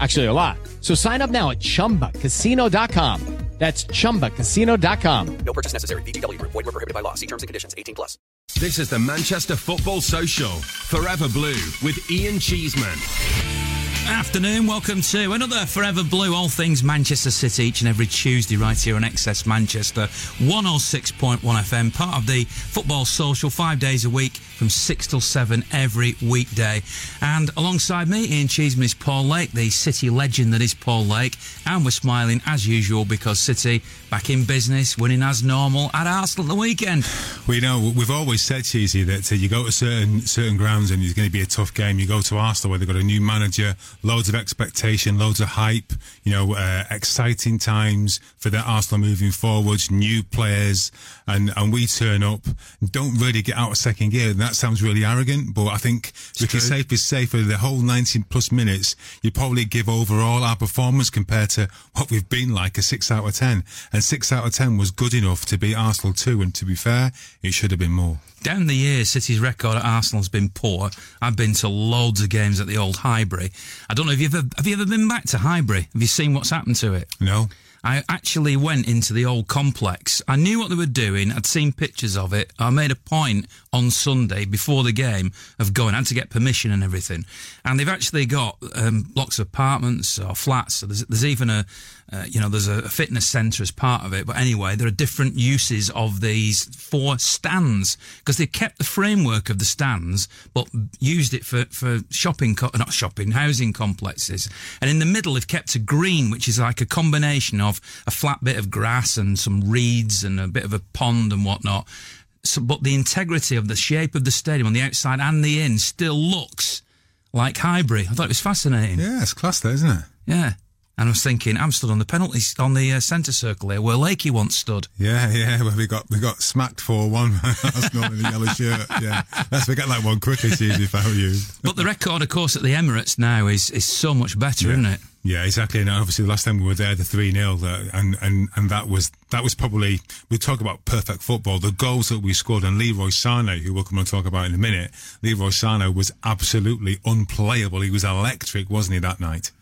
Actually, a lot. So sign up now at chumbacasino.com. That's chumbacasino.com. No purchase necessary. VGW Group. Void were prohibited by law. See terms and conditions. 18 plus. This is the Manchester Football Social. Forever Blue with Ian Cheeseman. Afternoon, welcome to another Forever Blue, all things Manchester City, each and every Tuesday, right here on XS Manchester, 106.1 FM, part of the Football Social, five days a week from 6 till 7 every weekday. And alongside me, Ian Cheeseman is Paul Lake, the City legend that is Paul Lake. And we're smiling as usual because City back in business, winning as normal at Arsenal the weekend. We know we've always said, Cheesy, that uh, you go to certain certain grounds and it's going to be a tough game. You go to Arsenal where they've got a new manager, loads of expectation, loads of hype, you know, uh, exciting times for the Arsenal moving forwards, new players, and, and we turn up, don't really get out of second gear. And that sounds really arrogant, but I think it's we can safely say for the whole 19 plus minutes, you probably give overall our performance compared to what we've been like a six out of 10. And six out of 10 was good enough to beat Arsenal too. And to be fair, it should have been more. Down the years, City's record at Arsenal has been poor. I've been to loads of games at the old Highbury. I don't know if you've ever, have you ever been back to Highbury? Have you seen what's happened to it? No. I actually went into the old complex. I knew what they were doing. I'd seen pictures of it. I made a point on Sunday before the game of going. I had to get permission and everything. And they've actually got um, blocks of apartments or flats. So there's, there's even a, uh, you know, there's a, fitness centre as part of it. But anyway, there are different uses of these four stands because they kept the framework of the stands, but used it for, for shopping, co- not shopping, housing complexes. And in the middle, they've kept a green, which is like a combination of a flat bit of grass and some reeds and a bit of a pond and whatnot. So, but the integrity of the shape of the stadium on the outside and the in still looks like Highbury. I thought it was fascinating. Yeah, it's class isn't it? Yeah. And I was thinking, I'm stood on the penalty on the uh, centre circle here, where Lakey once stood. Yeah, yeah. Well, we got we got smacked for one. That's not in the yellow shirt. Yeah, let's forget that one quickly, if I were you. But the record, of course, at the Emirates now is is so much better, Yeah. isn't it? Yeah, exactly. And obviously, the last time we were there, the three 0 and and and that was that was probably we talk about perfect football. The goals that we scored, and Leroy Sane, who we'll come and talk about in a minute, Leroy Sane was absolutely unplayable. He was electric, wasn't he, that night?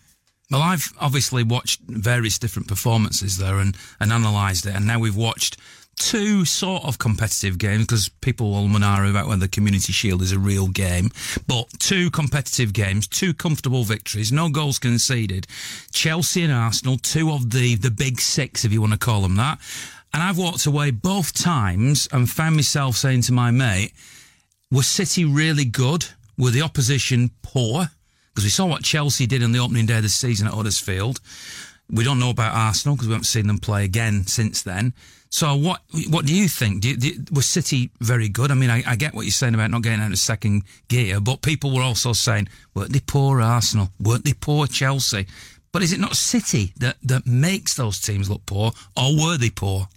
Well, I've obviously watched various different performances there and, and analysed it, and now we've watched two sort of competitive games because people will manara about whether the Community Shield is a real game, but two competitive games, two comfortable victories, no goals conceded. Chelsea and Arsenal, two of the the big six, if you want to call them that. And I've walked away both times and found myself saying to my mate, was City really good? Were the opposition poor? Because we saw what Chelsea did on the opening day of the season at Huddersfield. We don't know about Arsenal because we haven't seen them play again since then. So what what do you think? Do you, do was City very good? I mean, I, I get what you're saying about not getting out of second gear, but people were also saying, weren't they poor Arsenal? Weren't they poor Chelsea? But is it not City that, that makes those teams look poor, or were they poor?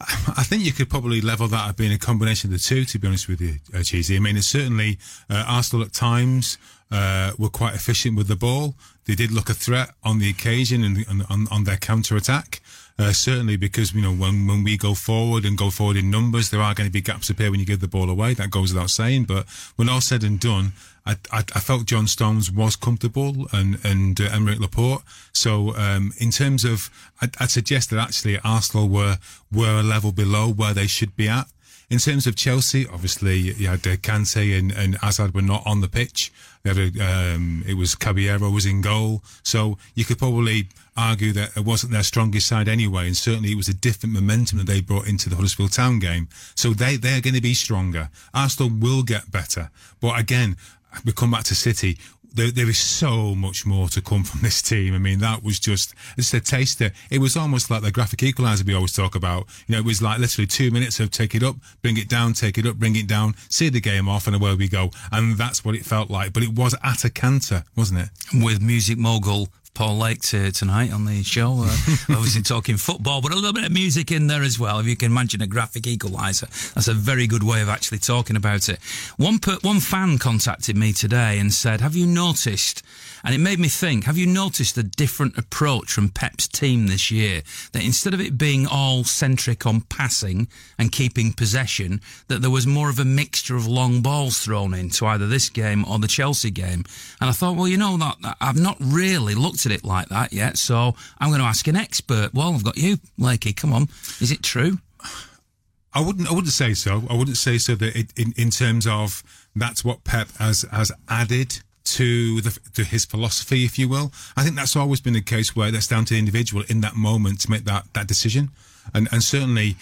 I think you could probably level that at being a combination of the two, to be honest with you, uh, Cheesy. I mean, it's certainly uh, Arsenal at times uh, were quite efficient with the ball. They did look a threat on the occasion and on, on, their counter attack. Uh, certainly, because you know when when we go forward and go forward in numbers, there are going to be gaps appear when you give the ball away. That goes without saying. But when all said and done, I, I, I felt John Stones was comfortable and and uh, Aymeric Laporte. So um, in terms of, I'd, I'd suggest that actually Arsenal were were a level below where they should be at. In terms of Chelsea, obviously you had uh, Kante and, and Hazard were not on the pitch. They had a, um, it was Caballero was in goal, so you could probably argue that it wasn't their strongest side anyway, and certainly it was a different momentum that they brought into the Huddersfield Town game. So they they're going to be stronger. Arsenal will get better, but again, we come back to City there, there is so much more to come from this team. I mean, that was just, it's a taster. It was almost like the graphic equalizer we always talk about. You know, it was like literally two minutes of take it up, bring it down, take it up, bring it down, see the game off, and away we go. And that's what it felt like. But it was at a canter, wasn't it? With music mogul Paul Lake to, tonight on the show. Uh, obviously talking football, but a little bit of music in there as well. If you can imagine a graphic equaliser, that's a very good way of actually talking about it. One per, one fan contacted me today and said, "Have you noticed?" And it made me think, have you noticed a different approach from Pep's team this year? That instead of it being all centric on passing and keeping possession, that there was more of a mixture of long balls thrown into either this game or the Chelsea game. And I thought, well, you know, that I've not really looked it like that yet, so I'm going to ask an expert. Well, I've got you, Lakey. Come on, is it true? I wouldn't. I wouldn't say so. I wouldn't say so that it, in in terms of that's what Pep has has added to the to his philosophy, if you will. I think that's always been the case where that's down to the individual in that moment to make that that decision, and and certainly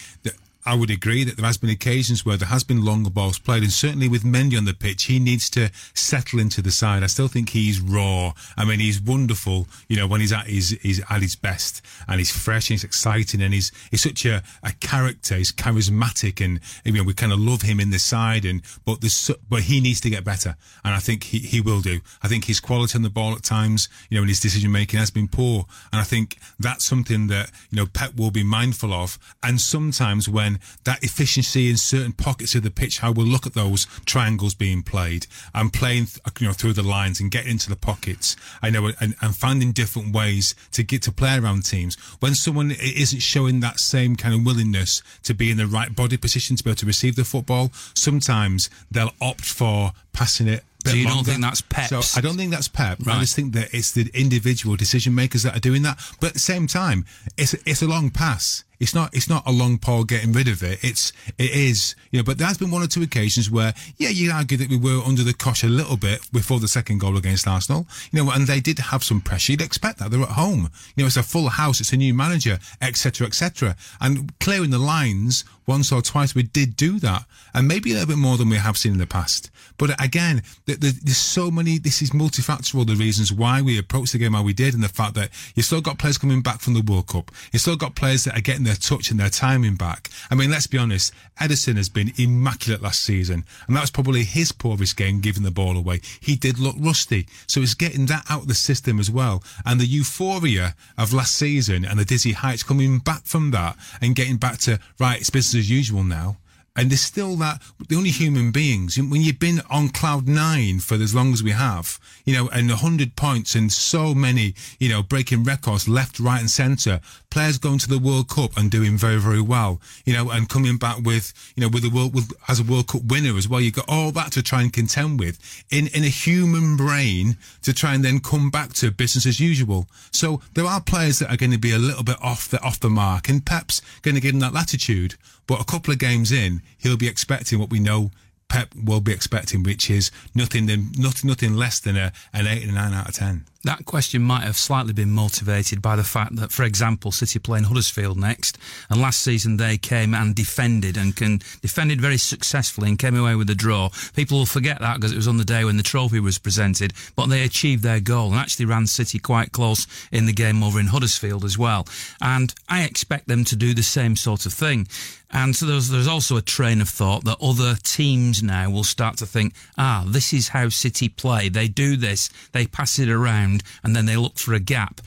I would agree that there has been occasions where there has been longer balls played, and certainly with Mendy on the pitch, he needs to settle into the side. I still think he's raw. I mean, he's wonderful, you know, when he's at his, he's at his best, and he's fresh, and he's exciting, and he's he's such a, a character. He's charismatic, and you know, we kind of love him in the side, and but this, but he needs to get better, and I think he, he will do. I think his quality on the ball at times, you know, in his decision making has been poor, and I think that's something that you know Pep will be mindful of, and sometimes when that efficiency in certain pockets of the pitch, how we'll look at those triangles being played and playing, you know, through the lines and getting into the pockets. I know, and, and finding different ways to get to play around teams. When someone isn't showing that same kind of willingness to be in the right body position to be able to receive the football, sometimes they'll opt for passing it so you longer. don't think that's Pep? So I don't think that's Pep. Right. I just think that it's the individual decision makers that are doing that. But at the same time, it's it's a long pass. It's not it's not a long pole getting rid of it. It's it is you know. But there has been one or two occasions where yeah, you argue that we were under the cosh a little bit before the second goal against Arsenal. You know, and they did have some pressure. You'd expect that they're at home. You know, it's a full house. It's a new manager, etc., etc. And clearing the lines once or twice we did do that, and maybe a little bit more than we have seen in the past. But again, there's so many. This is multifactorial. The reasons why we approached the game how we did, and the fact that you still got players coming back from the World Cup. You still got players that are getting their touch and their timing back. I mean, let's be honest. Ederson has been immaculate last season, and that was probably his poorest game giving the ball away. He did look rusty, so it's getting that out of the system as well. And the euphoria of last season and the dizzy heights coming back from that and getting back to right, it's business as usual now. And there's still that the only human beings when you've been on cloud nine for as long as we have you know and 100 points and so many you know breaking records left right and center players going to the world cup and doing very very well you know and coming back with you know with the world with, as a world cup winner as well. You've got all that to try and contend with in in a human brain to try and then come back to business as usual. So there are players that are going to be a little bit off the off the mark and Pep's going to give them that latitude but a couple of games in, he'll be expecting what we know Pep will be expecting, which is nothing than nothing, nothing less than a, an eight and a nine out of ten that question might have slightly been motivated by the fact that, for example, City playing Huddersfield next, and last season they came and defended and can defended very successfully and came away with a draw. People will forget that because it was on the day when the trophy was presented, but they achieved their goal and actually ran City quite close in the game over in Huddersfield as well. And I expect them to do the same sort of thing. And so there's, there's also a train of thought that other teams now will start to think, ah, this is how City play. They do this. They pass it around and then they look for a gap.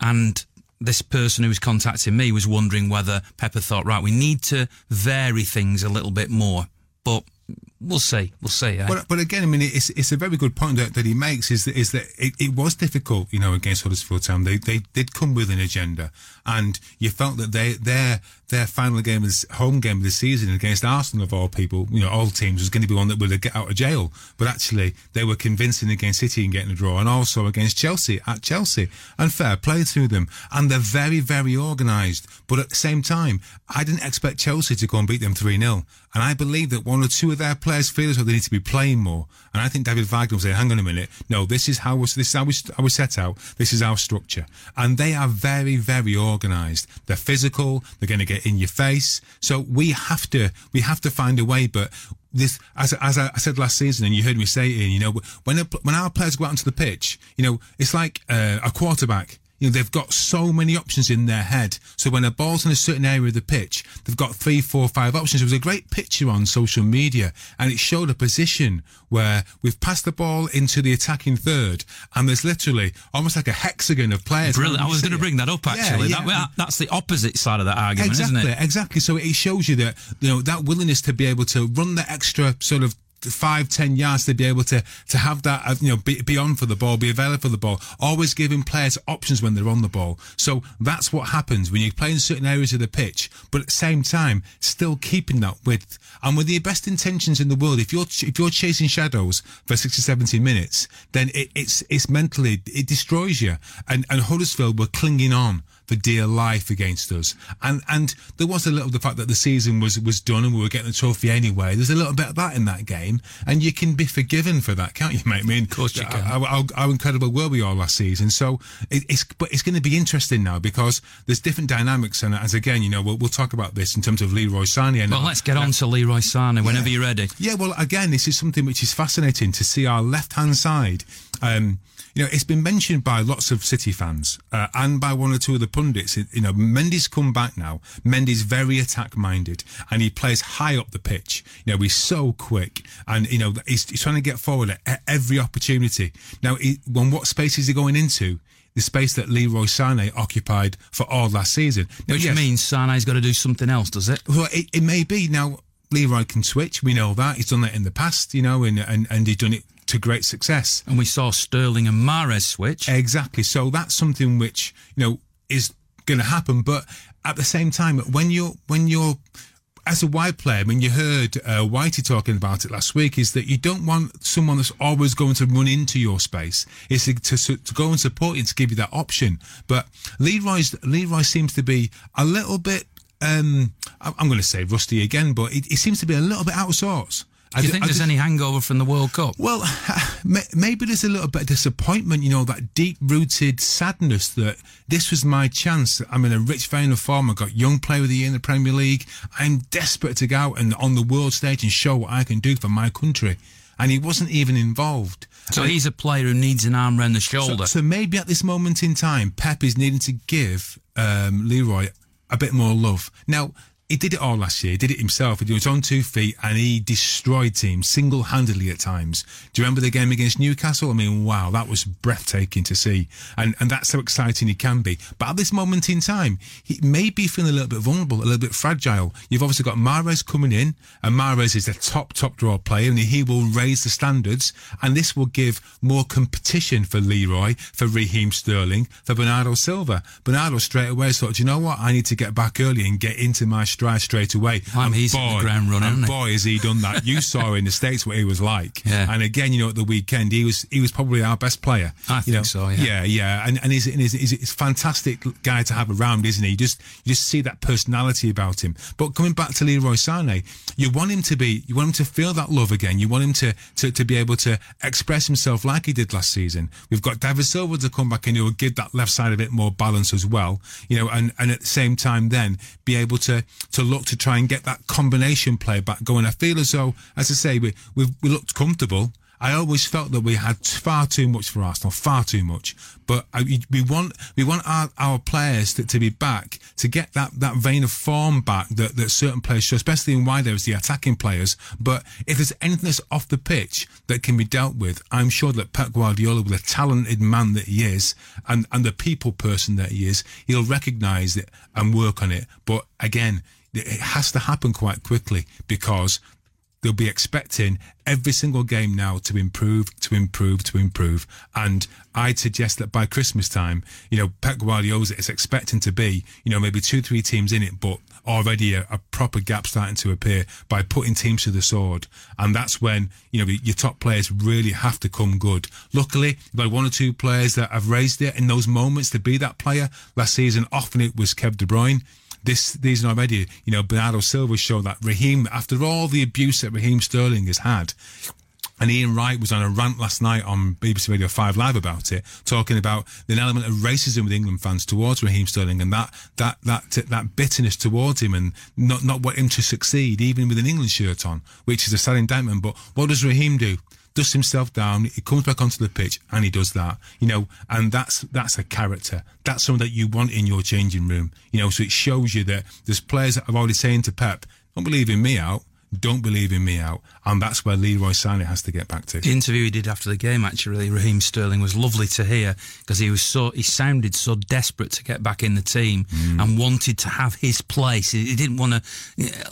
And this person who was contacting me was wondering whether Pepper thought, right, we need to vary things a little bit more. But we'll see. We'll see. Eh? But, but again, I mean, it's it's a very good point that, that he makes is that is that it, it was difficult, you know, against Huddersfield Town. They they did come with an agenda, and you felt that they their their final game, is home game of the season against Arsenal of all people, you know, all teams was going to be one that would get out of jail. But actually, they were convincing against City and getting a draw, and also against Chelsea at Chelsea. And fair play to them. And they're very very organised. But at the same time, I didn't expect Chelsea to go and beat them three 0 and I believe that one or two of their players feel as though they need to be playing more. And I think David Wagner will say, hang on a minute. No, this is how, this is how, we, how we set out. This is our structure. And they are very, very organised. They're physical. They're going to get in your face. So we have to, we have to find a way, but this, as, as I said last season, and you heard me say it, you know, when, when our players go out onto the pitch, you know, it's like uh, a quarterback you know, they've got so many options in their head. So when a ball's in a certain area of the pitch, they've got three, four, five options. There was a great picture on social media and it showed a position where we've passed the ball into the attacking third and there's literally almost like a hexagon of players. Brilliant. I was going to bring that up actually. Yeah, yeah. That, that's the opposite side of that argument, exactly, isn't it? Exactly. So it shows you that, you know, that willingness to be able to run the extra sort of five, ten yards to be able to to have that, uh, you know, be, be on for the ball, be available for the ball, always giving players options when they're on the ball. So that's what happens when you play in certain areas of the pitch, but at the same time, still keeping that width. And with the best intentions in the world, if you're if you're chasing shadows for 60, 70 minutes, then it, it's it's mentally it destroys you. And and Huddersfield were clinging on for dear life against us. And and there was a little the fact that the season was was done and we were getting the trophy anyway. There's a little bit of that in that game, and you can be forgiven for that, can't you, mate? I mean, of course you can. How, how, how incredible were we all last season? So it, it's but it's going to be interesting now because there's different dynamics, and as again, you know, we'll, we'll talk about this in terms of Leroy Sané. And well, let's get on to Leroy Sané whenever yeah. you're ready. Yeah, well, again, this is something which is fascinating to see our left hand side. Um, you know, it's been mentioned by lots of City fans uh, and by one or two of the pundits. You know, Mendy's come back now. Mendy's very attack minded and he plays high up the pitch. You know, he's so quick and, you know, he's, he's trying to get forward at every opportunity. Now, he, when what space is he going into? the space that Leroy Sané occupied for all last season. Now, Which yes, means Sané's got to do something else, does it? Well, it, it, may be. Now, Leroy can switch. We know that. He's done that in the past, you know, and, and, and he's done it to great success. And we saw Sterling and Mahrez switch. Exactly. So that's something which, you know, is going to happen. But at the same time, when you're, when you're, as a wide player, I mean, you heard uh, Whitey talking about it last week, is that you don't want someone that's always going to run into your space. It's to, to, to go and support you to give you that option. But Leroy's, Leroy seems to be a little bit, um, I'm going to say rusty again, but it, it seems to be a little bit out of sorts. Do you think I, there's I, any hangover from the World Cup? Well, maybe there's a little bit of disappointment, you know, that deep rooted sadness that this was my chance. I'm in a rich vein of form. I've got young player of the year in the Premier League. I'm desperate to go out and on the world stage and show what I can do for my country. And he wasn't even involved. So and he's a player who needs an arm around the shoulder. So, so, maybe at this moment in time, Pep is needing to give um, Leroy a bit more love. Now, he did it all last year. He did it himself. He was on two feet and he destroyed teams single handedly at times. Do you remember the game against Newcastle? I mean, wow, that was breathtaking to see. And, and that's how exciting he can be. But at this moment in time, he may be feeling a little bit vulnerable, a little bit fragile. You've obviously got Mahrez coming in and Mahrez is the top, top draw player and he will raise the standards and this will give more competition for Leroy, for Raheem Sterling, for Bernardo Silva. Bernardo straight away thought, you know what? I need to get back early and get into my stride straight away. I'm and he's boy, the ground. And boy, has he done that! You saw in the states what he was like. Yeah. And again, you know, at the weekend, he was he was probably our best player. I think know? so. Yeah, yeah, yeah. And and he's, and he's, he's, a fantastic guy to have around, isn't he? You just you just see that personality about him. But coming back to Leroy Sané, you want him to be, you want him to feel that love again. You want him to to, to be able to express himself like he did last season. We've got David Silva to come back and he will give that left side a bit more balance as well. You know, and and at the same time, then be able to to look to try and get that combination play back going. I feel as though, as I say, we we, we looked comfortable. I always felt that we had far too much for Arsenal, far too much. But uh, we want we want our, our players to, to be back to get that, that vein of form back that, that certain players show, especially in wide areas, the attacking players. But if there's anything that's off the pitch that can be dealt with, I'm sure that Pep Guardiola, with the talented man that he is and, and the people person that he is, he'll recognise it and work on it. But again, it has to happen quite quickly because they'll be expecting every single game now to improve, to improve, to improve. And I'd suggest that by Christmas time, you know, Pep Guardiola is expecting to be, you know, maybe two, three teams in it, but already a, a, proper gap starting to appear by putting teams to the sword. And that's when, you know, your top players really have to come good. Luckily, you've one or two players that have raised it in those moments to be that player. Last season, often it was Kev De Bruyne this season already, you know, Bernardo Silva showed that Raheem, after all the abuse that Raheem Sterling has had, and Ian Wright was on a rant last night on BBC Radio 5 Live about it, talking about an element of racism with England fans towards Raheem Sterling and that, that, that, that bitterness towards him and not, not want him to succeed, even with an England shirt on, which is a sad indictment. But what does Raheem do? Dusts himself down, he comes back onto the pitch and he does that, you know, and that's, that's a character. That's something that you want in your changing room, you know, so it shows you that there's players that are already saying to Pep, don't believe in me out don't believe in me out. And that's where Leroy Sané has to get back to. The interview he did after the game, actually, Raheem Sterling, was lovely to hear because he was so, he sounded so desperate to get back in the team mm. and wanted to have his place. He didn't want to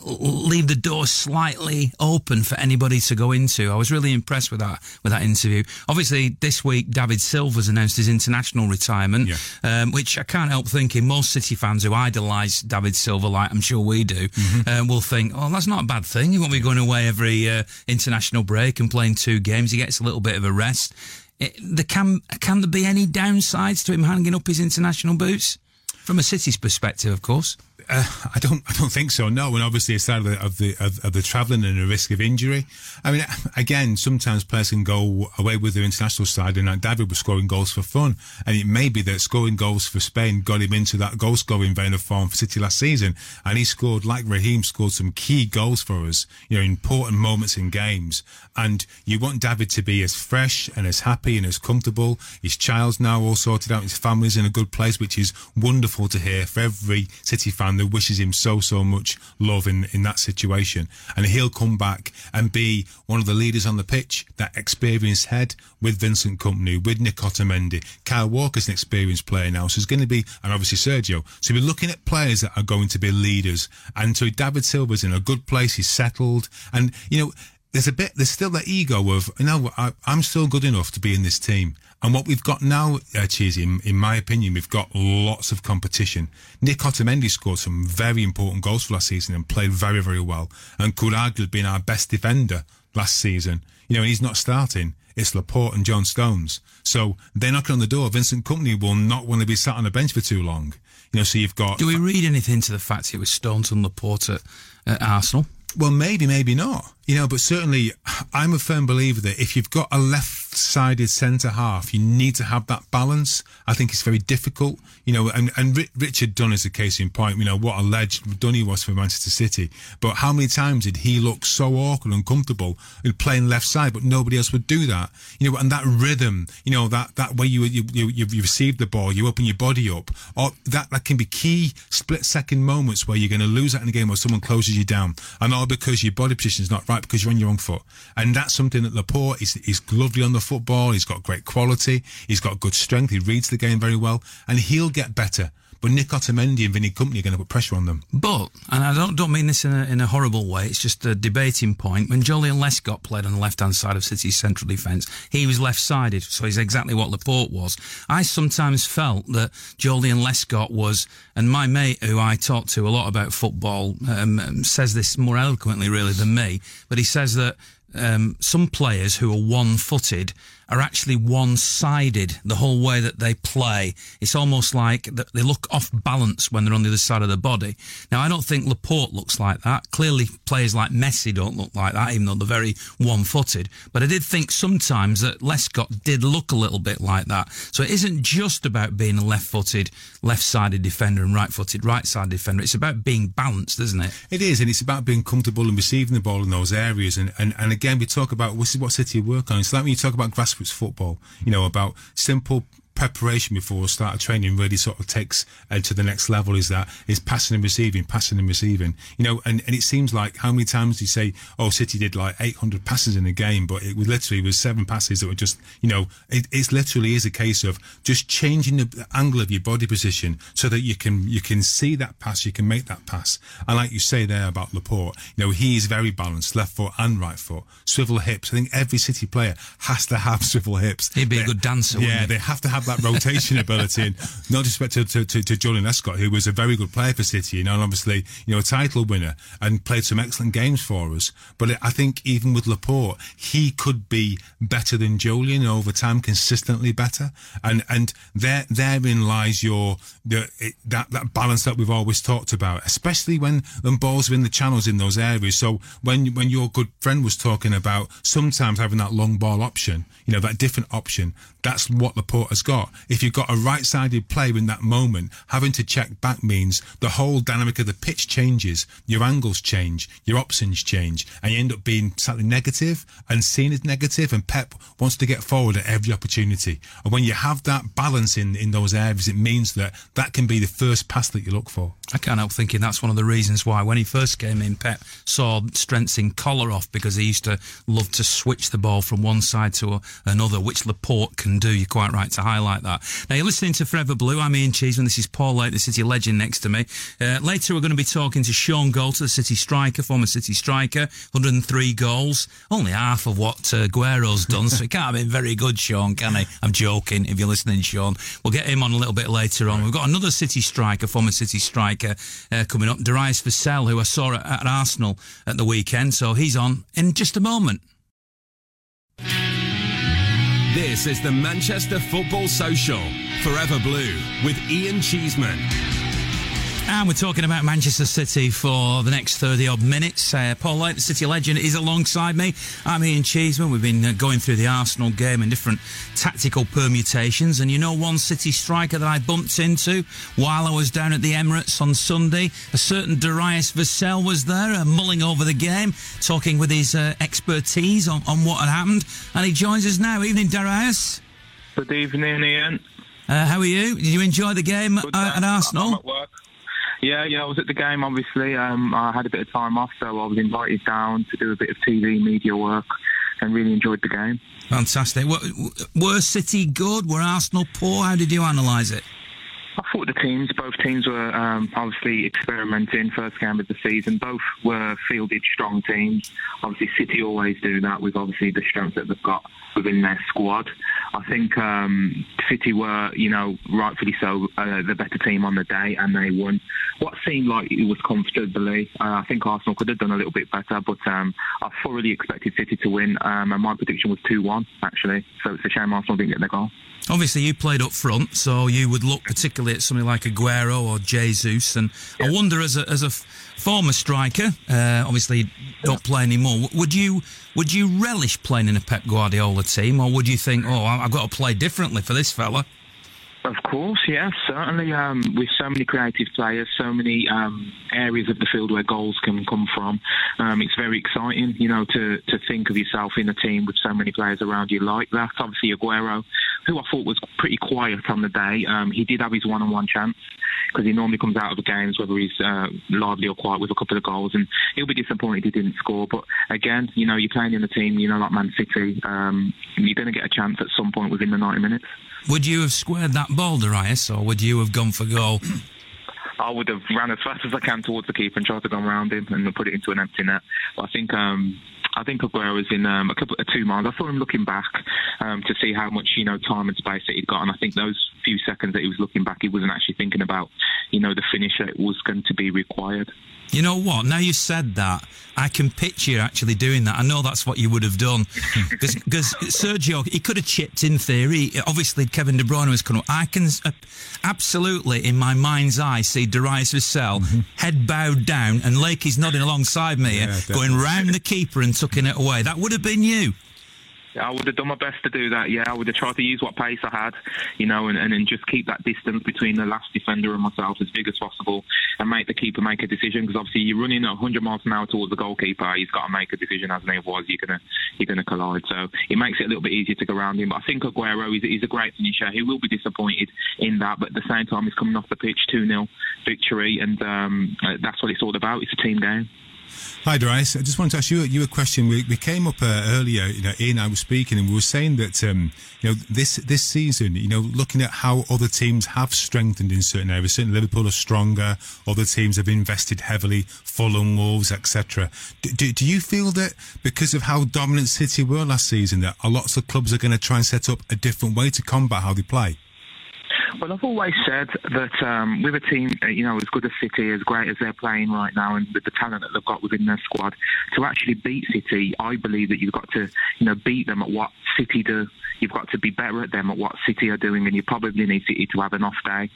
leave the door slightly open for anybody to go into. I was really impressed with that, with that interview. Obviously, this week, David Silva's announced his international retirement, yeah. um, which I can't help thinking most City fans who idolise David Silva, like I'm sure we do, mm-hmm. uh, will think, oh, that's not a bad thing. He won't be going away every uh, international break and playing two games. He gets a little bit of a rest. It, the can can there be any downsides to him hanging up his international boots? From a City's perspective, of course. Uh, I don't. I don't think so. No, and obviously of the of the of, of, the travelling and the risk of injury. I mean, again, sometimes players can go away with their international side, and David was scoring goals for fun, and it may be that scoring goals for Spain got him into that goal scoring vein of form for City last season, and he scored like Raheem scored some key goals for us, you know, important moments in games, and you want David to be as fresh and as happy and as comfortable. His child's now all sorted out, his family's in a good place, which is wonderful to hear for every City fan that wishes him so, so much love in, in that situation. And he'll come back and be one of the leaders on the pitch, that experienced head with Vincent Kompany, with Nick Otamendi. Kyle Walker's an experienced player now, so he's going to be, and obviously Sergio. So we're looking at players that are going to be leaders. And so David Silva's in a good place, he's settled. And, you know, there's a bit, there's still that ego of, you know, I, I, am still good enough to be in this team. And what we've got now, uh, Cheesy, in, in, my opinion, we've got lots of competition. Nick Otamendi scored some very important goals for last season and played very, very well. And could arguably been our best defender last season. You know, and he's not starting. It's Laporte and John Stones. So they're knocking on the door. Vincent Kompany will not want to be sat on a bench for too long. You know, so you've got. Do we read anything to the fact it was Stones and Laporte at, at Arsenal? Well, maybe, maybe not. You know, but certainly I'm a firm believer that if you've got a left sided centre half, you need to have that balance. I think it's very difficult, you know, and, and Richard Dunne is a case in point, you know, what a legend Dunne was for Manchester City. But how many times did he look so awkward and uncomfortable in playing left side, but nobody else would do that? You know, and that rhythm, you know, that, that way you, you, you, you receive the ball, you open your body up, or that, that can be key split second moments where you're going to lose that in a game or someone closes you down. And all because your body position is not right because you're on your own foot. And that's something that Laporte is, is lovely on the football. He's got great quality. He's got good strength. He reads the game very well and he'll get better. But Nick Otamendi and Vinny Kompany are going to put pressure on them. But, and I don't, don't mean this in a, in a horrible way, it's just a debating point. When Joleon Lescott played on the left hand side of City's central defence, he was left sided, so he's exactly what Laporte was. I sometimes felt that Joleon Lescott was, and my mate who I talk to a lot about football um, says this more eloquently really than me, but he says that um, some players who are one footed are actually one sided the whole way that they play. It's almost like they look off balance when they're on the other side of the body. Now, I don't think Laporte looks like that. Clearly, players like Messi don't look like that, even though they're very one footed. But I did think sometimes that Lescott did look a little bit like that. So it isn't just about being a left footed, left sided defender and right footed, right sided defender. It's about being balanced, isn't it? It is, and it's about being comfortable and receiving the ball in those areas. And, and, and again, we talk about this is what City work on. It's like when you talk about grassroots football, you know, about simple preparation before start of training really sort of takes uh, to the next level is that is passing and receiving, passing and receiving. You know, and, and it seems like how many times do you say, oh, City did like 800 passes in a game, but it was literally was seven passes that were just, you know, it it's literally is a case of just changing the angle of your body position so that you can you can see that pass, you can make that pass. And like you say there about Laporte, you know, he is very balanced, left foot and right foot, swivel hips. I think every City player has to have swivel hips. He'd be a good dancer, Yeah, wouldn't he? they have to have that rotation ability. And no disrespect to, to, to, to Joleon Lescott, who was a very good player for City, you know, and obviously, you know, a title winner and played some excellent games for us. But I think even with Laporte, he could be better than Julian over time, consistently better. And and there therein lies your the it, that that balance that we've always talked about, especially when when balls are in the channels in those areas. So when when your good friend was talking about sometimes having that long ball option, you know, that different option, that's what Laporte has got. If you've got a right-sided player in that moment, having to check back means the whole dynamic of the pitch changes, your angles change, your options change, and you end up being slightly negative and seen as negative. And Pep wants to get forward at every opportunity. And when you have that balance in in those areas, it means that that can be the first pass that you look for. I can't help thinking that's one of the reasons why when he first came in, Pep saw strengths in Kolarov because he used to love to switch the ball from one side to another, which Laporte can do. You're quite right to highlight that. Now you're listening to Forever Blue. I'm Ian Cheeseman. This is Paul Lake, the City legend next to me. Uh, later we're going to be talking to Shaun Goater, the City striker, former City striker, 103 goals, only half of what uh, done, so he can't have been very good, Sean, can he? I'm joking. If you're listening, Sean, we'll get him on a little bit later on. We've got another City striker, former City striker, uh, coming up, Darius Vassell, who I saw at, at Arsenal at the weekend. So he's on in just a moment. This is the Manchester Football Social. Forever Blue with Ian Cheeseman. And we're talking about Manchester City for the next 30 odd minutes. Uh, Paul Lake, the City legend, is alongside me. I'm Ian Cheeseman. We've been uh, going through the Arsenal game and different tactical permutations. And you know, one City striker that I bumped into while I was down at the Emirates on Sunday, a certain Darius Vassell was there, uh, mulling over the game, talking with his uh, expertise on, on what had happened. And he joins us now. Evening, Darius. Good evening, Ian. Uh, how are you? Did you enjoy the game uh, at. Arsenal? I'm at work. Yeah, yeah, I was at the game, obviously. Um, I had a bit of time off, so I was invited down to do a bit of TV media work and really enjoyed the game. Fantastic. Were, were City good? Were Arsenal poor? How did you analyse it? I thought the teams, both teams were um, obviously experimenting first game of the season. Both were fielded strong teams. Obviously, City always do that with obviously the strength that they've got within their squad. I think um, City were, you know, rightfully so, uh, the better team on the day, and they won. What seemed like it was comfortably. Uh, I think Arsenal could have done a little bit better, but um, I thoroughly expected City to win, um, and my prediction was 2-1, actually. So it's a shame Arsenal didn't get their goal. Obviously, you played up front, so you would look particularly at something like Aguero or Jesus. And I wonder, as a, as a former striker, uh, obviously you don't play anymore. Would you would you relish playing in a Pep Guardiola team, or would you think, oh, I've got to play differently for this fella? Of course, yes, certainly. Um, with so many creative players, so many um, areas of the field where goals can come from, um, it's very exciting, you know, to, to think of yourself in a team with so many players around you like that. Obviously, Aguero, who I thought was pretty quiet on the day, um, he did have his one-on-one chance because he normally comes out of the games whether he's uh, lively or quiet with a couple of goals, and he'll be disappointed he didn't score. But again, you know, you're playing in a team, you know, like Man City, um, you're going to get a chance at some point within the 90 minutes. Would you have squared that ball, Darius, or would you have gone for goal? I would have ran as fast as I can towards the keeper and tried to go around him and put it into an empty net. But I think um, I think Aguero was in um, a couple of two miles. I saw him looking back um, to see how much you know time and space that he'd got, and I think those few seconds that he was looking back, he wasn't actually thinking about you know the finish that was going to be required. You know what? Now you said that, I can picture you actually doing that. I know that's what you would have done. Because Sergio, he could have chipped in theory. Obviously, Kevin De Bruyne was coming up. I can uh, absolutely, in my mind's eye, see Darius Vassell, head bowed down, and Lakey's nodding alongside me, Yeah, uh, going round the keeper and tucking it away. That would have been you. I would have done my best to do that. Yeah, I would have tried to use what pace I had, you know, and, and, and just keep that distance between the last defender and myself as big as possible, and make the keeper make a decision. Because obviously you're running at 100 miles an hour towards the goalkeeper, he's got to make a decision, hasn't? Otherwise you're gonna you're gonna collide. So it makes it a little bit easier to go around him. But I think Aguero is he's a great finisher. He will be disappointed in that, but at the same time he's coming off the pitch 2 0 victory, and um, uh, that's what it's all about. It's a team game. Hi, Darius. I just wanted to ask you, you a question. We, we came up uh, earlier, you know, Ian I was speaking, and we were saying that, um, you know, this this season, you know, looking at how other teams have strengthened in certain areas, certainly Liverpool are stronger, other teams have invested heavily, Fulham, Wolves, etc. Do, do, do you feel that because of how dominant City were last season, that lots of clubs are going to try and set up a different way to combat how they play? Well, I've always said that um, with a team, uh, you know, as good as City, as great as they're playing right now, and with the talent that they've got within their squad, to actually beat City, I believe that you've got to, you know, beat them at what City do. You've got to be better at them at what City are doing, and you probably need City to have an off day.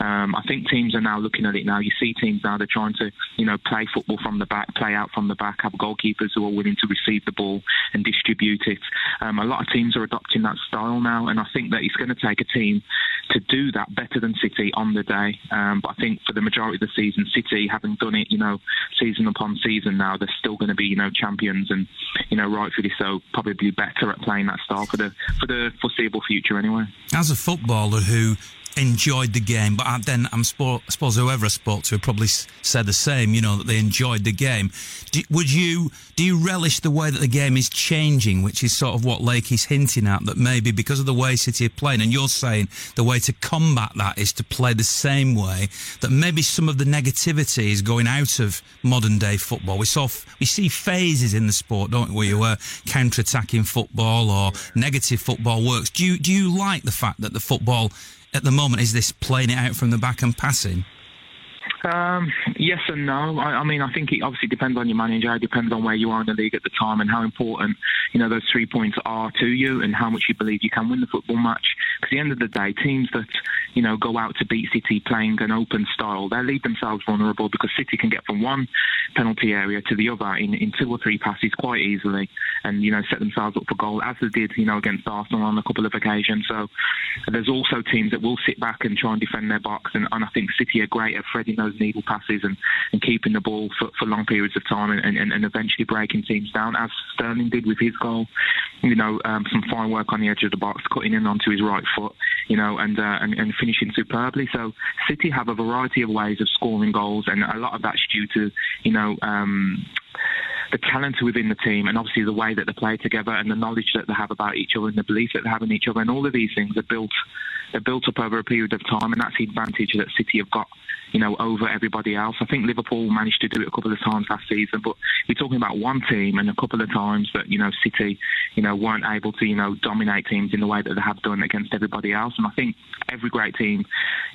Um, I think teams are now looking at it now. You see teams now they're trying to, you know, play football from the back, play out from the back, have goalkeepers who are willing to receive the ball and distribute it. Um, a lot of teams are adopting that style now, and I think that it's going to take a team to do that better than City on the day. Um, but I think for the majority of the season, City having done it, you know, season upon season now, they're still going to be, you know, champions and, you know, rightfully so, probably better at playing that style for the for the foreseeable future anyway. As a footballer who enjoyed the game, but then I'm spo- I suppose whoever I spoke to probably s- said the same. You know that they enjoyed the game. Do, would you do you relish the way that the game is changing, which is sort of what Lake is hinting at that maybe because of the way City are playing, and you're saying the way to combat that is to play the same way. That maybe some of the negativity is going out of modern day football. We saw f- we see phases in the sport, don't we? Where counter attacking football or negative football works. Do you do you like the fact that the football at the moment is this playing it out from the back and passing? Um, yes and no. I, I mean, I think it obviously depends on your manager. It depends on where you are in the league at the time and how important you know those three points are to you and how much you believe you can win the football match. Because at the end of the day, teams that you know go out to beat City playing an open style, they leave themselves vulnerable because City can get from one penalty area to the other in, in two or three passes quite easily, and you know set themselves up for goal as they did you know against Arsenal on a couple of occasions. So there's also teams that will sit back and try and defend their box, and, and I think City are great at threading those needle passes and, and keeping the ball for, for long periods of time and, and, and eventually breaking teams down, as Sterling did with his goal. You know, um, some fine work on the edge of the box, cutting in onto his right foot, you know, and, uh, and, and finishing superbly. So City have a variety of ways of scoring goals, and a lot of that's due to, you know, um, the talent within the team and obviously the way that they play together and the knowledge that they have about each other and the belief that they have in each other and all of these things are built they're built up over a period of time and that's the advantage that City have got you know over everybody else I think Liverpool managed to do it a couple of times last season but we're talking about one team and a couple of times that you know City you know weren't able to you know dominate teams in the way that they have done against everybody else and I think every great team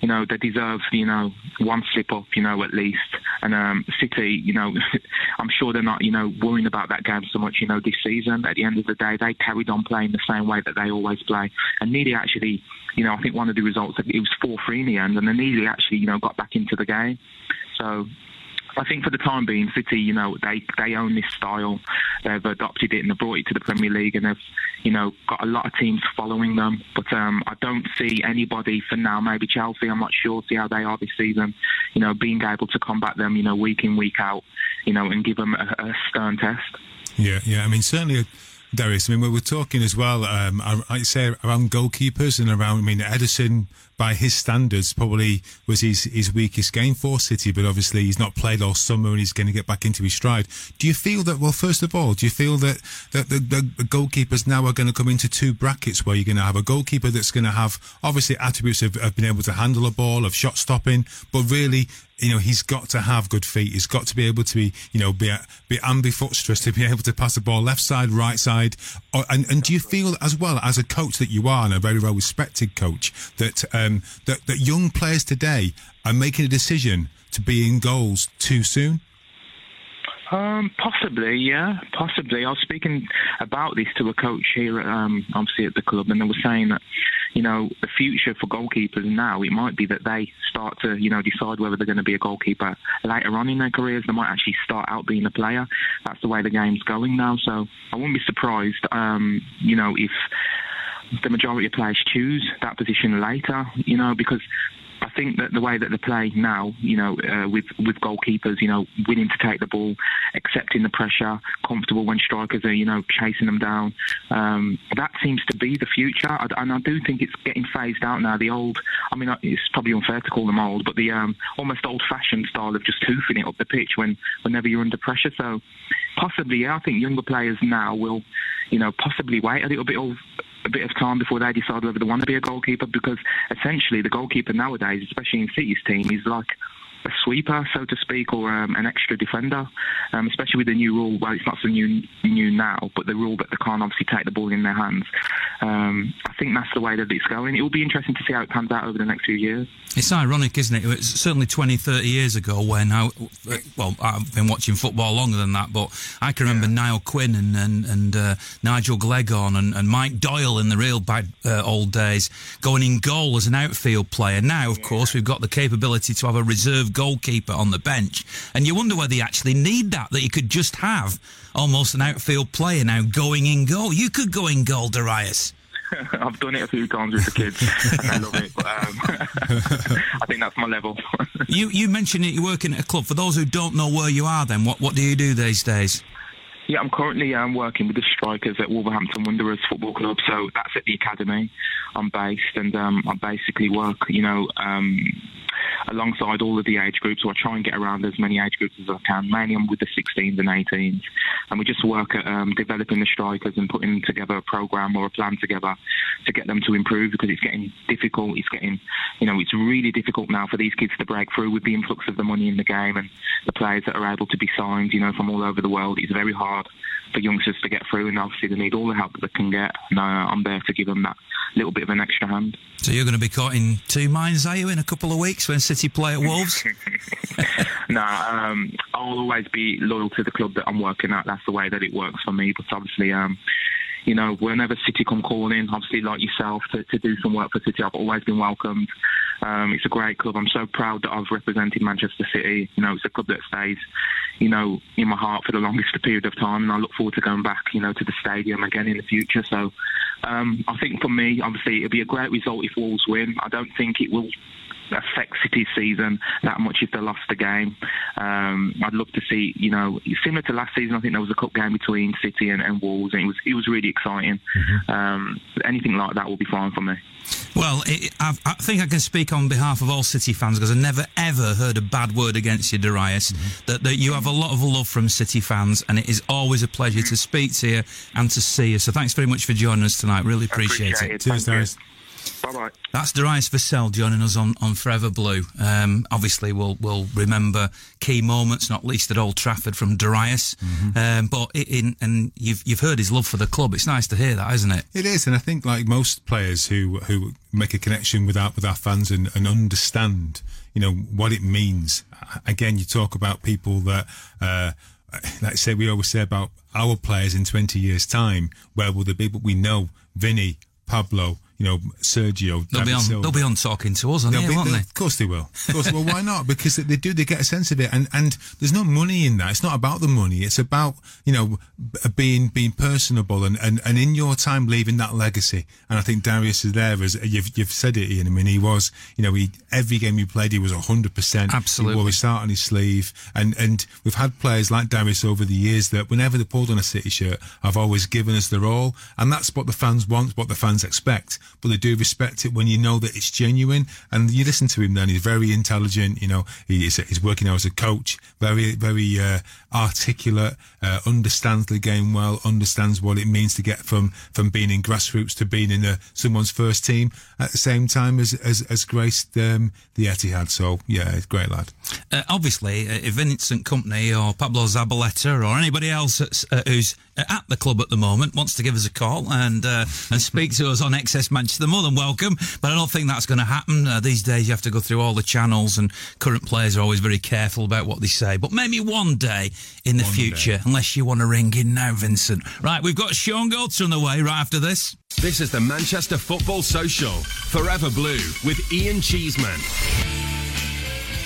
you know they deserve you know one slip up you know at least and um, City you know I'm sure they're not you know worrying about that game so much you know this season at the end of the day they carried on playing the same way that they always play and nearly actually you know I think one of the results it was 4-3 in the end and they nearly actually you know got back into the game so I think for the time being, City, you know, they they own this style. They've adopted it and they've brought it to the Premier League, and they've, you know, got a lot of teams following them. But um, I don't see anybody for now. Maybe Chelsea. I'm not sure. See how they are this season. You know, being able to combat them, you know, week in week out, you know, and give them a, a stern test. Yeah, yeah. I mean, certainly, Darius. I mean, we were talking as well. Um, I'd say around goalkeepers and around. I mean, Ederson, by his standards, probably was his his weakest game for City. But obviously, he's not played all summer, and he's going to get back into his stride. Do you feel that? Well, first of all, do you feel that that the, the, goalkeepers now are going to come into two brackets where you're going to have a goalkeeper that's going to have obviously attributes of, of being able to handle a ball, of shot stopping, but really you know, he's got to have good feet. He's got to be able to be, you know, be be ambidextrous to be able to pass the ball left side, right side. Or, and and do you feel as well as a coach that you are, and a very well respected coach, that um that that young players today are making a decision to be in goals too soon? Um, possibly, yeah, possibly. I was speaking about this to a coach here, um, obviously at the club, and they were saying that, you know, the future for goalkeepers now it might be that they start to, you know, decide whether they're going to be a goalkeeper later on in their careers. They might actually start out being a player. That's the way the game's going now. So I wouldn't be surprised, um, you know, if the majority of players choose that position later, you know, because I think that the way that they play now, you know, uh, with with goalkeepers, you know, willing to take the ball, accepting the pressure, comfortable when strikers are, you know, chasing them down. Um, that seems to be the future, I, and I do think it's getting phased out now. The old, I mean, it's probably unfair to call them old, but the um, almost old-fashioned style of just hoofing it up the pitch when whenever you're under pressure. So possibly, yeah, I think younger players now will, you know, possibly wait a little bit of a bit of time before they decide whether they want to be a goalkeeper because essentially the goalkeeper nowadays, especially in City's team, is like a sweeper, so to speak, or um, an extra defender. Um, especially with the new rule, well, it's not so new new now, but the rule that they can't obviously take the ball in their hands. Um, I think that's the way that it's going. It will be interesting to see how it pans out over the next few years. It's ironic, isn't it? It's certainly 20, 30 years ago when I, well, I've been watching football longer than that, but I can remember yeah. Niall Quinn and and, and uh, Nigel Gleghorn and, and, Mike Doyle in the real bad uh, old days going in goal as an outfield player. Now, of yeah. course, we've got the capability to have a reserve goalkeeper on the bench, and you wonder whether you actually need that. That you could just have almost an outfield player now going in goal. You could go in goal, Darius. I've done it a few times with the kids, and I love it. But um, I think that's my level. you you mentioned that you're working at a club. For those who don't know where you are, then what what do you do these days? Yeah, I'm currently um, working with the strikers at Wolverhampton Wanderers Football Club. So that's at the academy. I'm based, and um, I basically work, you know, um, alongside all of the age groups. So I try and get around as many age groups as I can. Mainly I'm with the 16s and 18s, and we just work at um, developing the strikers and putting together a program or a plan together to get them to improve because it's getting difficult. It's getting, you know, it's really difficult now for these kids to break through with the influx of the money in the game and the players that are able to be signed, you know, from all over the world. It's very hard for youngsters to get through, and obviously they need all the help that they can get. And uh, I'm there to give them that little bit of an extra hand. So you're going to be caught in two minds, are you, in a couple of weeks when City play at Wolves? nah, um, I'll always be loyal to the club that I'm working at. That's the way that it works for me. But obviously, um, you know, whenever City come calling, obviously like yourself, to, to do some work for City, I've always been welcomed. Um, it's a great club. I'm so proud that I've represented Manchester City. You know, it's a club that stays, you know, in my heart for the longest period of time, and I look forward to going back, you know, to the stadium again in the future. So, um, I think for me, obviously, it'll be a great result if Wolves win. I don't think it will affect City's season that much if they lost the game. Um, I'd love to see, you know, similar to last season. I think there was a cup game between City and, and Wolves, and it was it was really exciting. Mm-hmm. Um, anything like that will be fine for me. Well, it, I, I, think I can speak on behalf of all City fans because I've never ever heard a bad word against you, Darius. Mm-hmm. That, that you have a lot of love from City fans, and it is always a pleasure to speak to you and to see you. So thanks very much for joining us tonight. Really appreciate, appreciate it. it. Cheers, Darius. Bye bye. That's Darius Vassell joining us on, on Forever Blue. Um, obviously, we'll we'll remember key moments, not least at Old Trafford from Darius. Mm-hmm. Um, but in, and you've you've heard his love for the club. It's nice to hear that, isn't it? It is, and I think like most players who who make a connection with our with our fans and, and understand, you know, what it means. Again, you talk about people that. Uh, like I say, we always say about our players in 20 years' time, where will they be? But we know Vinny, Pablo, you know, Sergio. They'll be on. Silva. They'll be on talking to us, on here, be, won't they? Of course they will. Of course. well, why not? Because they do. They get a sense of it, and and there's no money in that. It's not about the money. It's about you know being being personable and and, and in your time leaving that legacy. And I think Darius is there as you've you've said it, Ian. I mean, he was. You know, he every game he played, he was hundred percent. Absolutely. He wore his heart on his sleeve, and and we've had players like Darius over the years that whenever they pulled on a City shirt, have always given us their all, and that's what the fans want, what the fans expect. But they do respect it when you know that it's genuine. And you listen to him then, he's very intelligent, you know, he's, he's working now as a coach, very, very uh, articulate, uh, understands the game well, understands what it means to get from, from being in grassroots to being in a, someone's first team at the same time as, as, as graced um, the Etihad. So, yeah, great lad. Uh, obviously, uh, if Vincent Kompany or Pablo Zabaleta or anybody else uh, who's at the club at the moment wants to give us a call and uh, and speak to us on XS Manchester, they're more than welcome. But I don't think that's going to happen. Uh, these days, you have to go through all the channels, and current players are always very careful about what they say. But maybe one day in the One future, day. unless you want to ring in now, Vincent. Right, we've got Shaun Goater on the way right after this. This is the Manchester Football Social. Forever Blue with Ian Cheeseman.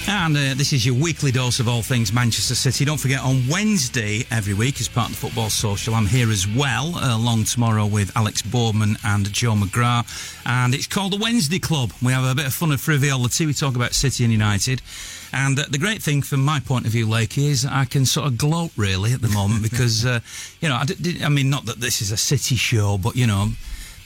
And uh, this is your weekly dose of all things Manchester City. Don't forget, on Wednesday every week, as part of the Football Social, I'm here as well, uh, along tomorrow with Alex Boardman and Joe McGrath. And it's called the Wednesday Club. We have a bit of fun and frivolity. We talk about City and United. And uh, the great thing from my point of view, Lakey, is I can sort of gloat really at the moment because, uh, you know, I mean, not that this is a City show, but, you know,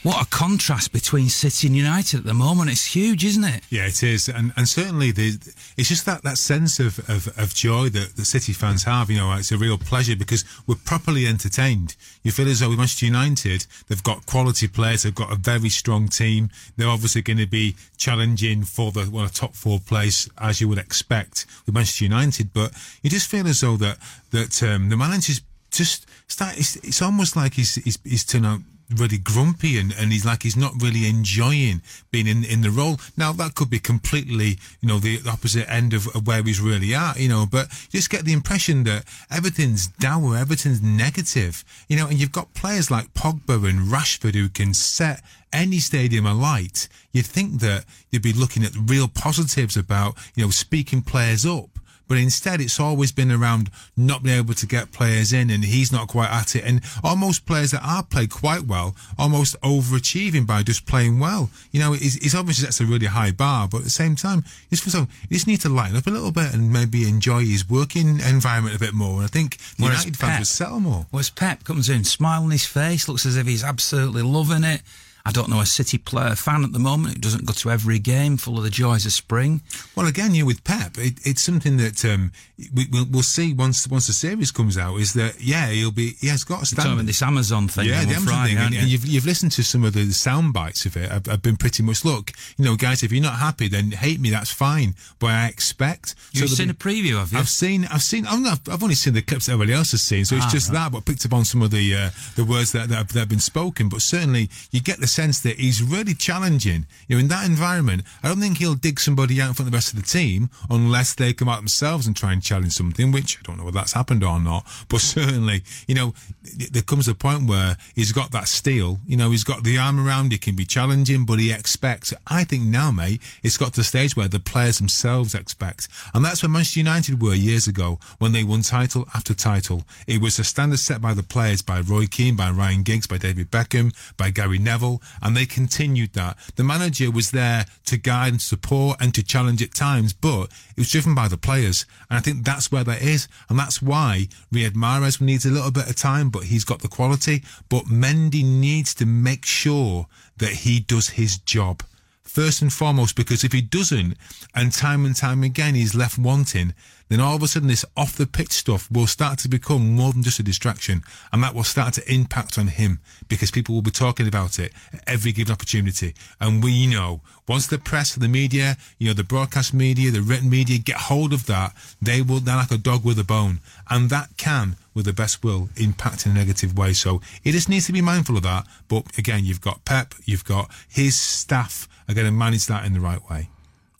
what a contrast between City and United at the moment. It's huge, isn't it? Yeah, it is, and and certainly the it's just that, that sense of, of, of joy that the City fans have. You know, it's a real pleasure because we're properly entertained. You feel as though with Manchester United, they've got quality players, they've got a very strong team. They're obviously going to be challenging for the well, a top four place as you would expect with Manchester United. But you just feel as though that that um, the manager's just start. It's, it's almost like he's he's, he's turned out really grumpy and, and he's like he's not really enjoying being in, in the role. Now that could be completely, you know, the opposite end of, of where he's really at, you know, but you just get the impression that everything's dour, everything's negative, you know, and you've got players like Pogba and Rashford who can set any stadium alight. You'd think that you'd be looking at real positives about, you know, speaking players up. But instead, it's always been around not being able to get players in, and he's not quite at it. And almost players that are played quite well, almost overachieving by just playing well. You know, it's, it's obviously that's a really high bar, but at the same time, it's for some, you just need to lighten up a little bit and maybe enjoy his working environment a bit more. And I think the Whereas United fans Pep- would settle more. Whereas Pep comes in, smile on his face, looks as if he's absolutely loving it. I don't know a City player fan at the moment who doesn't go to every game, full of the joys of spring. Well, again, you with Pep, it, it's something that um, we, we'll, we'll see once once the series comes out. Is that yeah, he'll be he has got a standard. this Amazon thing Yeah, the Amazon Friday, thing, and, aren't and you? you've you've listened to some of the sound bites of it. I've, I've been pretty much look, you know, guys. If you're not happy, then hate me. That's fine. But I expect. You've there'll seen be- a preview, have you? I've seen, I've seen, I've, not, I've only seen the clips that everybody else has seen, so it's Ah, just that. But picked up on some of the uh, the words that, that have, that have been spoken. But certainly, you get the sense that he's really challenging. You know, in that environment, I don't think he'll dig somebody out in front of the rest of the team unless they come out themselves and try and challenge something. Which I don't know whether that's happened or not. But certainly, you know, there comes a point where he's got that steel. You know, he's got the arm around. He can be challenging, but he expects. I think now, mate, it's got to the stage where the players themselves expect, and that's where Manchester United were years ago when they won title after title. It was a standard set by the players, by Roy Keane, by Ryan Giggs, by David Beckham, by Gary Neville, and they continued that. The manager was there to guide and support and to challenge at times, but it was driven by the players, and I think that's where that is, and that's why Riyad Mahrez needs a little bit of time, but he's got the quality. But Mendy needs to make sure that he does his job first and foremost, because if he doesn't, and time and time again he's left wanting, then all of a sudden this off the pitch stuff will start to become more than just a distraction, and that will start to impact on him because people will be talking about it at every given opportunity. And we know once the press, the media, you know, the broadcast media, the written media get hold of that, they will they're like a dog with a bone, and that can with the best will impact in a negative way. So he just needs to be mindful of that. But again, you've got Pep, you've got his staff are going to manage that in the right way.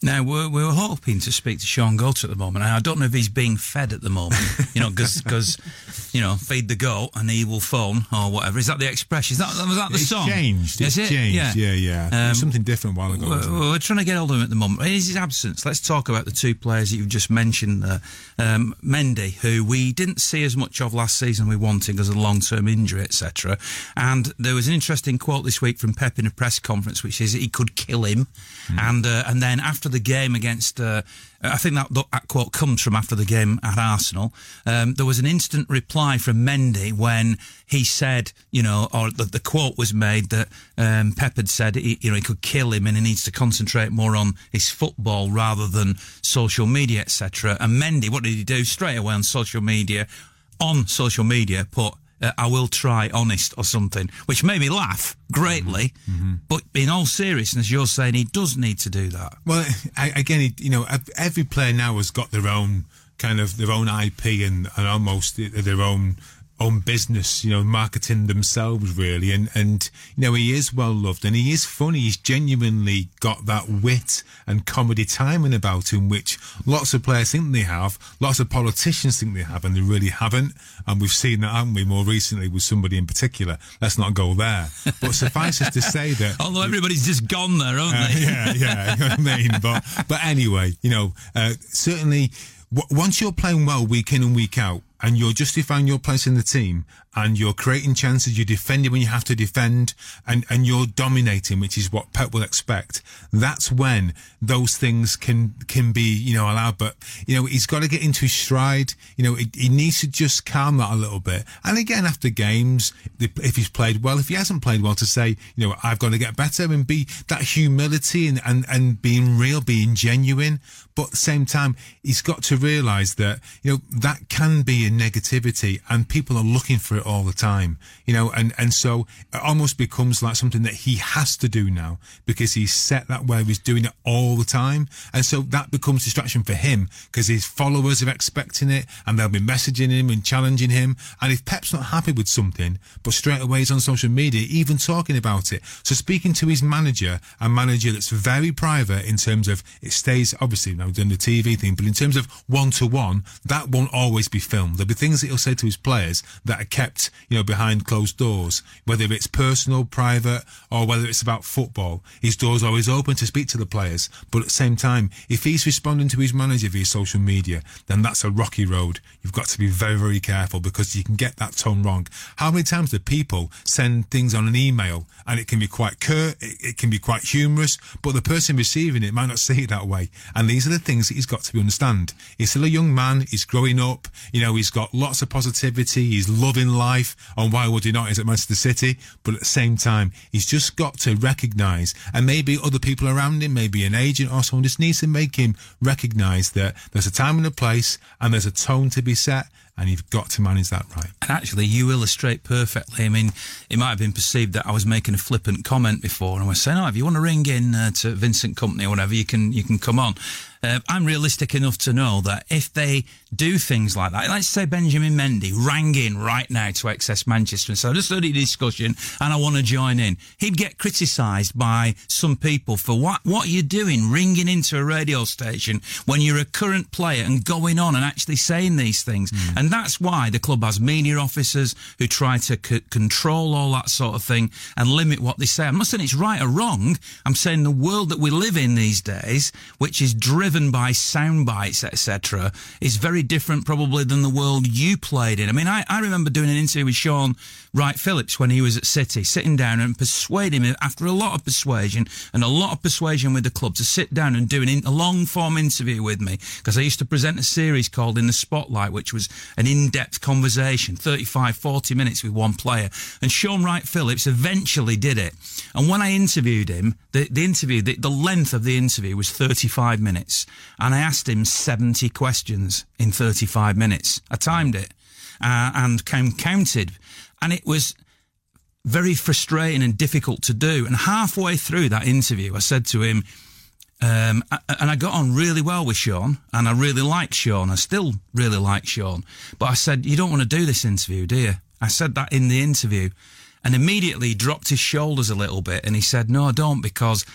Now, we're, we were hoping to speak to Shaun Goater at the moment. I don't know if he's being fed at the moment, you know, because, you know, feed the goat and he will phone or whatever. Is that the expression? Is that, was that the it's song? changed. Is It's it? changed. Yeah, yeah. Was Um, something different a while ago. We're, we're trying to get hold of him at the moment. In his absence, let's talk about the two players that you've just mentioned there. Um, Mendy, who we didn't see as much of last season we wanted because of long term injury, etc. And there was an interesting quote this week from Pep in a press conference, which is he could kill him. And uh, and then after the game against, uh, I think that, that quote comes from after the game at Arsenal. Um, there was an instant reply from Mendy when he said, you know, or the, the quote was made that um, Pep had said, he, you know, he could kill him and he needs to concentrate more on his football rather than social media, etc. And Mendy, what did he do straight away on social media? On social media, put. Uh, I will try honest or something, which made me laugh greatly. But in all seriousness, you're saying he does need to do that. Well, I, again, you know, every player now has got their own kind of their own IP and, and almost their own own business, you know, marketing themselves really. And, and, you know, he is well loved and he is funny. He's genuinely got that wit and comedy timing about him, which lots of players think they have, lots of politicians think they have, and they really haven't. And we've seen that, haven't we, more recently with somebody in particular. Let's not go there. But suffice it to say that. Although everybody's just gone there, haven't Uh, they? yeah, yeah, you know what I mean. But but anyway, you know, uh, certainly w- once you're playing well week in and week out, and you're justifying your place in the team, and you're creating chances, you're defending when you have to defend, and and you're dominating, which is what Pep will expect. That's when those things can can be you know allowed. But you know he's got to get into his stride. You know he, he needs to just calm that a little bit. And again, after games, if he's played well, if he hasn't played well, to say you know I've got to get better and be that humility and and, and being real, being genuine. But at the same time, he's got to realise that you know that can be a negativity, and people are looking for it all the time. You know, and and so it almost becomes like something that he has to do now because he's set that way. He's doing it all the time, and so that becomes distraction for him because his followers are expecting it, and they'll be messaging him and challenging him. And if Pep's not happy with something, but straight away he's on social media, even talking about it. So speaking to his manager, a manager that's very private in terms of it stays obviously now done the TV thing, but in terms of one to one, that won't always be filmed. There'll be things that he'll say to his players that are kept, you know, behind closed doors, whether it's personal, private, or whether it's about football. His door's always open to speak to the players, but at the same time, if he's responding to his manager via social media, then that's a rocky road. You've got to be very, very careful because you can get that tone wrong. How many times do people send things on an email and it can be quite curt, it, it can be quite humorous, but the person receiving it might not see it that way. And these are the things that he's got to understand. He's still a young man, he's growing up, you know, he's got lots of positivity, he's loving life, and why would he not? He's at Manchester City, but at the same time, he's just got to recognise, and maybe other people around him, maybe an agent or someone just needs to make him recognise that there's a time and a place, and there's a tone to be set, and you've got to manage that right. And actually, you illustrate perfectly. I mean, it might have been perceived that I was making a flippant comment before, and I was saying, "Oh, if you want to ring in uh, to Vincent Kompany or whatever, you can you can come on." Uh, I'm realistic enough to know that if they do things like that, let's say Benjamin Mendy rang in right now to XS Manchester and said, I just heard a discussion and I want to join in, he'd get criticised by some people for what, what you're doing, ringing into a radio station when you're a current player and going on and actually saying these things. And that's why the club has media officers who try to c- control all that sort of thing and limit what they say. I'm not saying it's right or wrong. I'm saying the world that we live in these days, which is driven by sound bites, etc., is very different probably than the world you played in. I mean, I, I remember doing an interview with Sean Wright Phillips when he was at City, sitting down and persuading him after a lot of persuasion and a lot of persuasion with the club to sit down and do an in, a long form interview with me because I used to present a series called In the Spotlight, which was an in-depth conversation, 35, 40 minutes with one player. And Shaun Wright-Phillips eventually did it. And when I interviewed him, the, the interview, the, the length of the interview was 35 minutes. And I asked him 70 questions in 35 minutes. I timed it uh, and came counted. And it was very frustrating and difficult to do. And halfway through that interview, I said to him, um, and I got on really well with Shaun, and I really like Shaun. I still really like Shaun. But I said, You don't want to do this interview, do you? I said that in the interview. And immediately dropped his shoulders a little bit and he said, No, I don't, because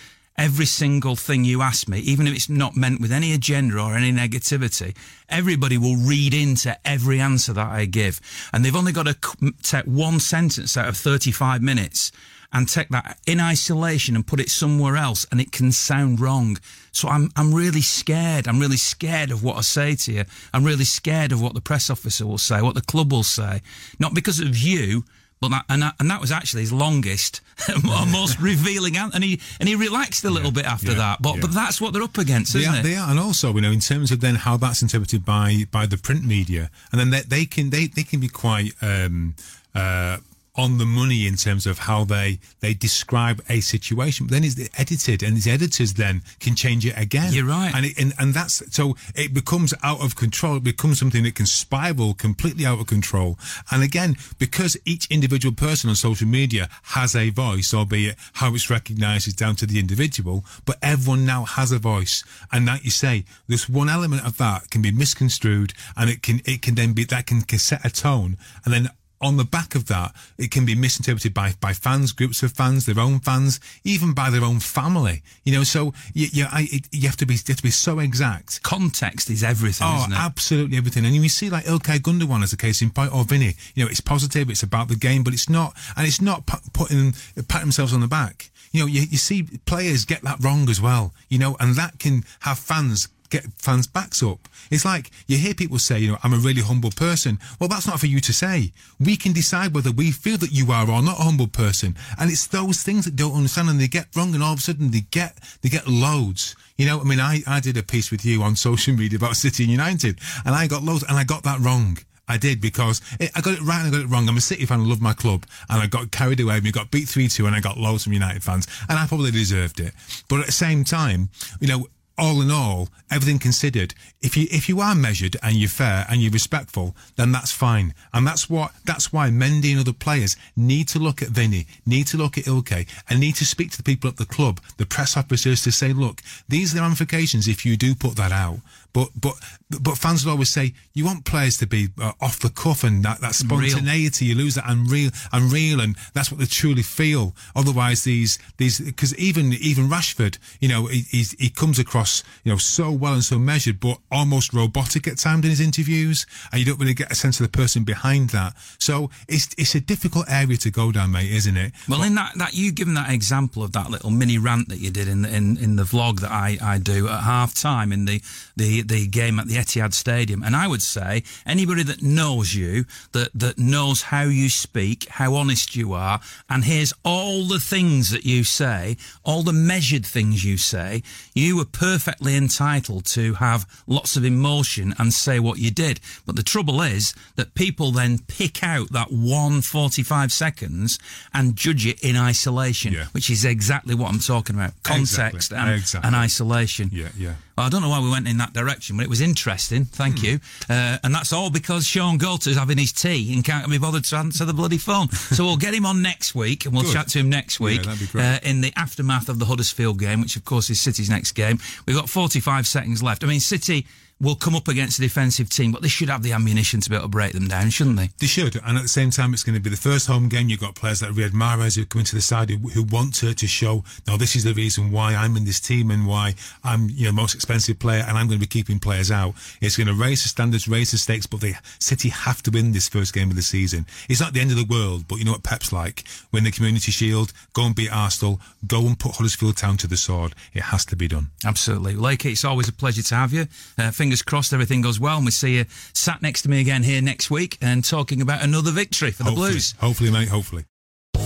every single thing you ask me, even if it's not meant with any agenda or any negativity, everybody will read into every answer that I give. And they've only got to take one sentence out of 35 minutes and take that in isolation and put it somewhere else and it can sound wrong. So I'm, I'm really scared. I'm really scared of what I say to you. I'm really scared of what the press officer will say, what the club will say. Not because of you, but that, and that, and that was actually his longest, most revealing, and he and he relaxed a little bit after yeah, that. But yeah. but that's what they're up against, They isn't are, it? they are, and also you know in terms of then how that's interpreted by by the print media, and then they, they can they, they can be quite um, uh, on the money in terms of how they they describe a situation. But then it's edited, and the editors then can change it again. You're right. and it, and and that's so it becomes out of control. It becomes something that can spiral completely out of control. And again, because each individual person on social media has a voice, albeit how it's recognised is down to the individual, but everyone now has a voice. And like you say, this one element of that can be misconstrued, and it can it can then be that can, can set a tone, and then on the back of that, it can be misinterpreted by, by fans, groups of fans, their own fans, even by their own family. You know, so you, you, I, it, you have to be, you have to be so exact. Context is everything, Oh, isn't it? absolutely everything. And you see like Ilkay Gundogan as a case in point, or Vinny. You know, it's positive, it's about the game, but it's not, and it's not pu- putting, patting themselves on the back. You know, you, you see players get that wrong as well, you know, and that can have fans get fans' backs up. It's like you hear people say, you know, I'm a really humble person. Well, that's not for you to say. We can decide whether we feel that you are or not a humble person. And it's those things that don't understand and they get wrong and all of a sudden they get, they get loads. You know, I mean, I, I did a piece with you on social media about City and United and I got loads and I got that wrong. I did because it, I got it right and I got it wrong. I'm a City fan. I love my club, and I got carried away. We got beat three two, and I got loads from United fans, and I probably deserved it. But at the same time, you know, all in all, everything considered, if you if you are measured and you're fair and you're respectful, then that's fine. And that's what that's why Mendy and other players need to look at Vinny, need to look at Ilkay, and need to speak to the people at the club, the press officers, to say, look, these are the ramifications if you do put that out. But but but fans will always say you want players to be uh, off the cuff and that, that spontaneity. You lose that unreal, unreal, and that's what they truly feel. Otherwise, these these because even even Rashford, you know, he, he's, he comes across you know so well and so measured, but almost robotic at times in his interviews, and you don't really get a sense of the person behind that. So it's it's a difficult area to go down, mate, isn't it? Well, in that, that you given that example of that little mini rant that you did in the, in, in the vlog that I, I do at half time in the, the, the game at the Etihad Stadium, and I would say anybody that knows you, that, that knows how you speak, how honest you are, and hears all the things that you say, all the measured things you say, you were perfectly entitled to have lots of emotion and say what you did. But the trouble is that people then pick out that one 45 seconds and judge it in isolation, Yeah. which is exactly what I'm talking about. Context Exactly. and, Exactly. and isolation. Yeah, yeah. I don't know why we went in that direction, but it was interesting. Thank Hmm. you. Uh, and that's all because Shaun Goater's having his tea and can't be bothered to answer the bloody phone. so we'll get him on next week and we'll Good. chat to him next week great. uh, in the aftermath of the Huddersfield game, which of course is City's next game. We've got 45 seconds left. I mean, City will come up against a defensive team, but they should have the ammunition to be able to break them down, shouldn't they? They should, and at the same time, it's going to be the first home game. You've got players like Riyad Mahrez who come into the side who, who want to to show. Now, this is the reason why I'm in this team and why I'm, you know, most expensive player, and I'm going to be keeping players out. It's going to raise the standards, raise the stakes, but the City have to win this first game of the season. It's not the end of the world, but you know what Pep's like: win the Community Shield, go and beat Arsenal, go and put Huddersfield Town to the sword. It has to be done. Absolutely. Lakey, it's always a pleasure to have you. Uh, fingers crossed everything goes well and we see you sat next to me again here next week and talking about another victory for the hopefully, Blues. hopefully, mate. Hopefully.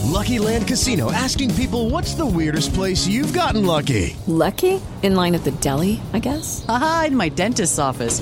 Lucky Land Casino asking people what's the weirdest place you've gotten lucky? Lucky? In line at the deli, I guess? Aha, in my dentist's office.